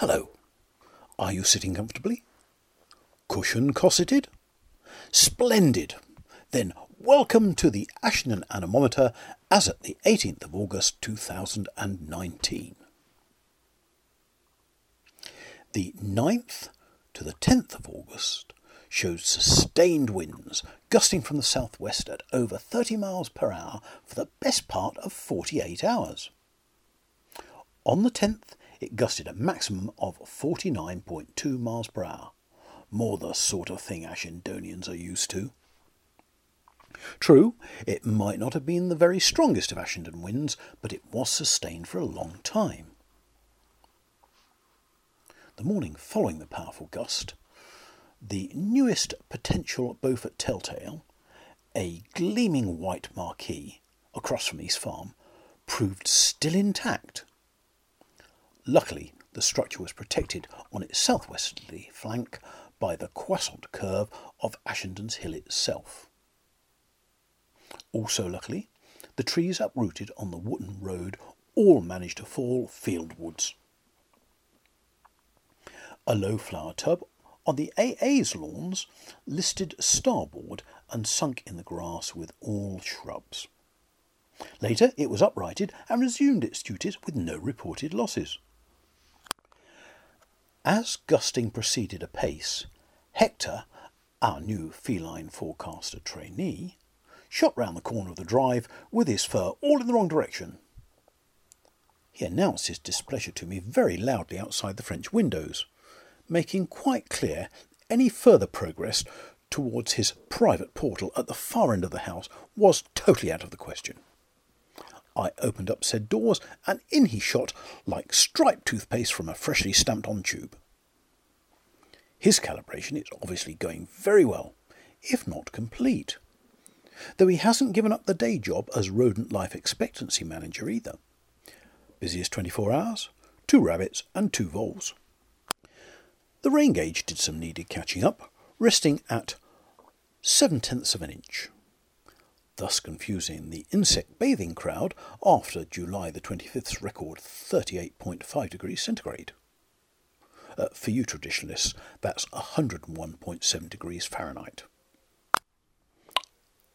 Hello. Are you sitting comfortably? Cushion cosseted? Splendid. Then welcome to the Ashendon Anemometer as at the 18th of August 2019. The 9th to the 10th of August showed sustained winds gusting from the southwest at over 30 miles per hour for the best part of 48 hours. On the 10th, it gusted a maximum of 49.2 miles per hour, more the sort of thing Ashendonians are used to. True, it might not have been the very strongest of Ashendon winds, but it was sustained for a long time. The morning following the powerful gust, the newest potential Beaufort Telltale, a gleaming white marquee across from East Farm, proved still intact. Luckily, the structure was protected on its southwesterly flank by the croissant curve of Ashendon's Hill itself. Also, luckily, the trees uprooted on the Wootton Road all managed to fall fieldwards. A low flower tub on the AA's lawns listed starboard and sunk in the grass with all shrubs. Later it was uprighted and resumed its duties with no reported losses. As gusting proceeded apace, Hector, our new feline forecaster trainee, shot round the corner of the drive with his fur all in the wrong direction. He announced his displeasure to me very loudly outside the French windows, making quite clear any further progress towards his private portal at the far end of the house was totally out of the question. I opened up said doors, and in he shot like striped toothpaste from a freshly stamped on tube. His calibration is obviously going very well, if not complete though he hasn't given up the day job as rodent life expectancy manager either. Busiest 24 hours, two rabbits and two voles. The rain gauge did some needed catching up, resting at seven tenths of an inch, thus confusing the insect bathing crowd after July the 25th's record 38.5 degrees centigrade. Uh, for you traditionalists, that's 101.7 degrees Fahrenheit.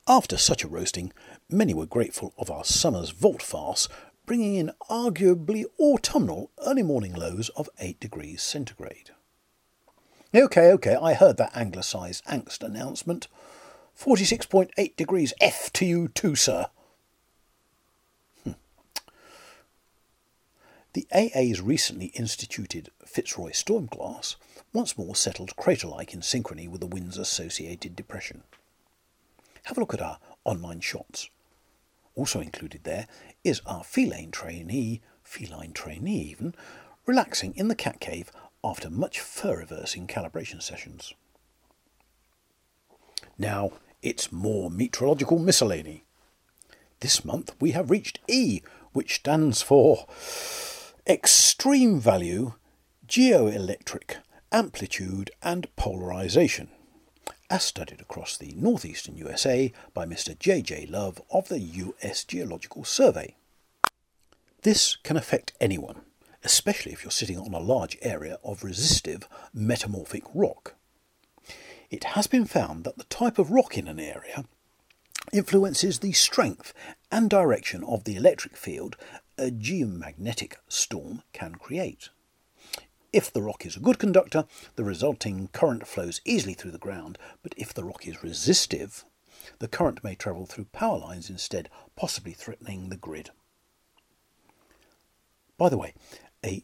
After such a roasting, many were grateful of our summer's volte-face, bringing in arguably autumnal early morning lows of 8 degrees centigrade. OK, OK, I heard that anglicised angst announcement. 46.8 degrees F to you too, sir. Hmm. The AA's recently instituted Fitzroy Stormglass once more settled crater-like in synchrony with the wind's associated depression have a look at our online shots. Also included there is our feline trainee, feline trainee even, relaxing in the cat cave after much fur reversing calibration sessions. Now it's more meteorological miscellany. This month we have reached E, which stands for Extreme Value, Geoelectric, Amplitude and Polarization as studied across the northeastern USA by Mr. J. J. Love of the US Geological Survey. This can affect anyone, especially if you're sitting on a large area of resistive metamorphic rock. It has been found that the type of rock in an area influences the strength and direction of the electric field a geomagnetic storm can create. If the rock is a good conductor, the resulting current flows easily through the ground, but if the rock is resistive, the current may travel through power lines instead, possibly threatening the grid. By the way, a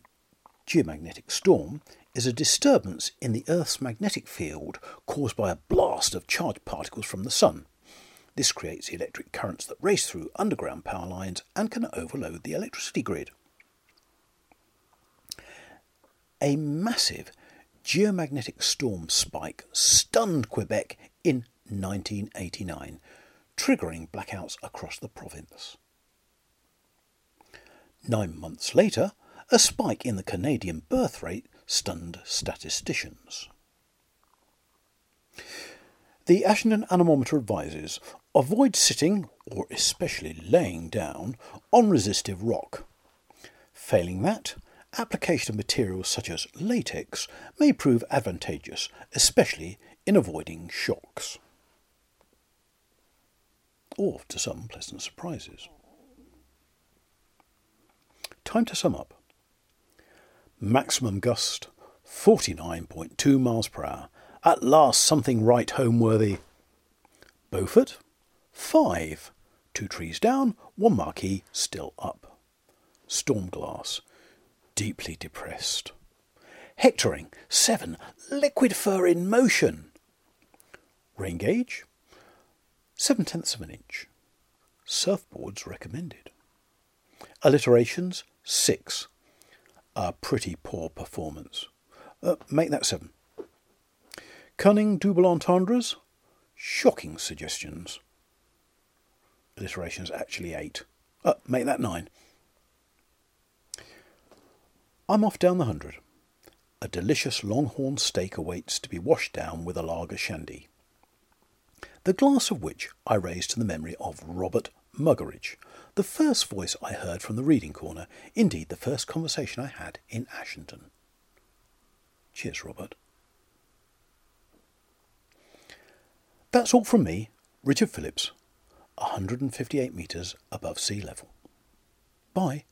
geomagnetic storm is a disturbance in the Earth's magnetic field caused by a blast of charged particles from the Sun. This creates electric currents that race through underground power lines and can overload the electricity grid a massive geomagnetic storm spike stunned Quebec in 1989, triggering blackouts across the province. Nine months later, a spike in the Canadian birth rate stunned statisticians. The Ashendon Anemometer advises avoid sitting, or especially laying down, on resistive rock. Failing that, application of materials such as latex may prove advantageous, especially in avoiding shocks. Or to some pleasant surprises. Time to sum up. Maximum gust 49.2 miles per hour. At last something write home worthy. Beaufort 5. Two trees down, one marquee still up. Stormglass deeply depressed. Hectoring 7. Liquid fur in motion. Rain gauge 7 tenths of an inch. Surfboards recommended. Alliterations 6. A pretty poor performance. Uh, make that 7. Cunning double entendres? Shocking suggestions. Alliterations actually 8. Uh, make that 9. I'm off down the hundred. A delicious longhorn steak awaits to be washed down with a lager shandy. The glass of which I raised to the memory of Robert Muggeridge, the first voice I heard from the reading corner, indeed the first conversation I had in Ashendon. Cheers, Robert. That's all from me, Richard Phillips, 158 metres above sea level. Bye.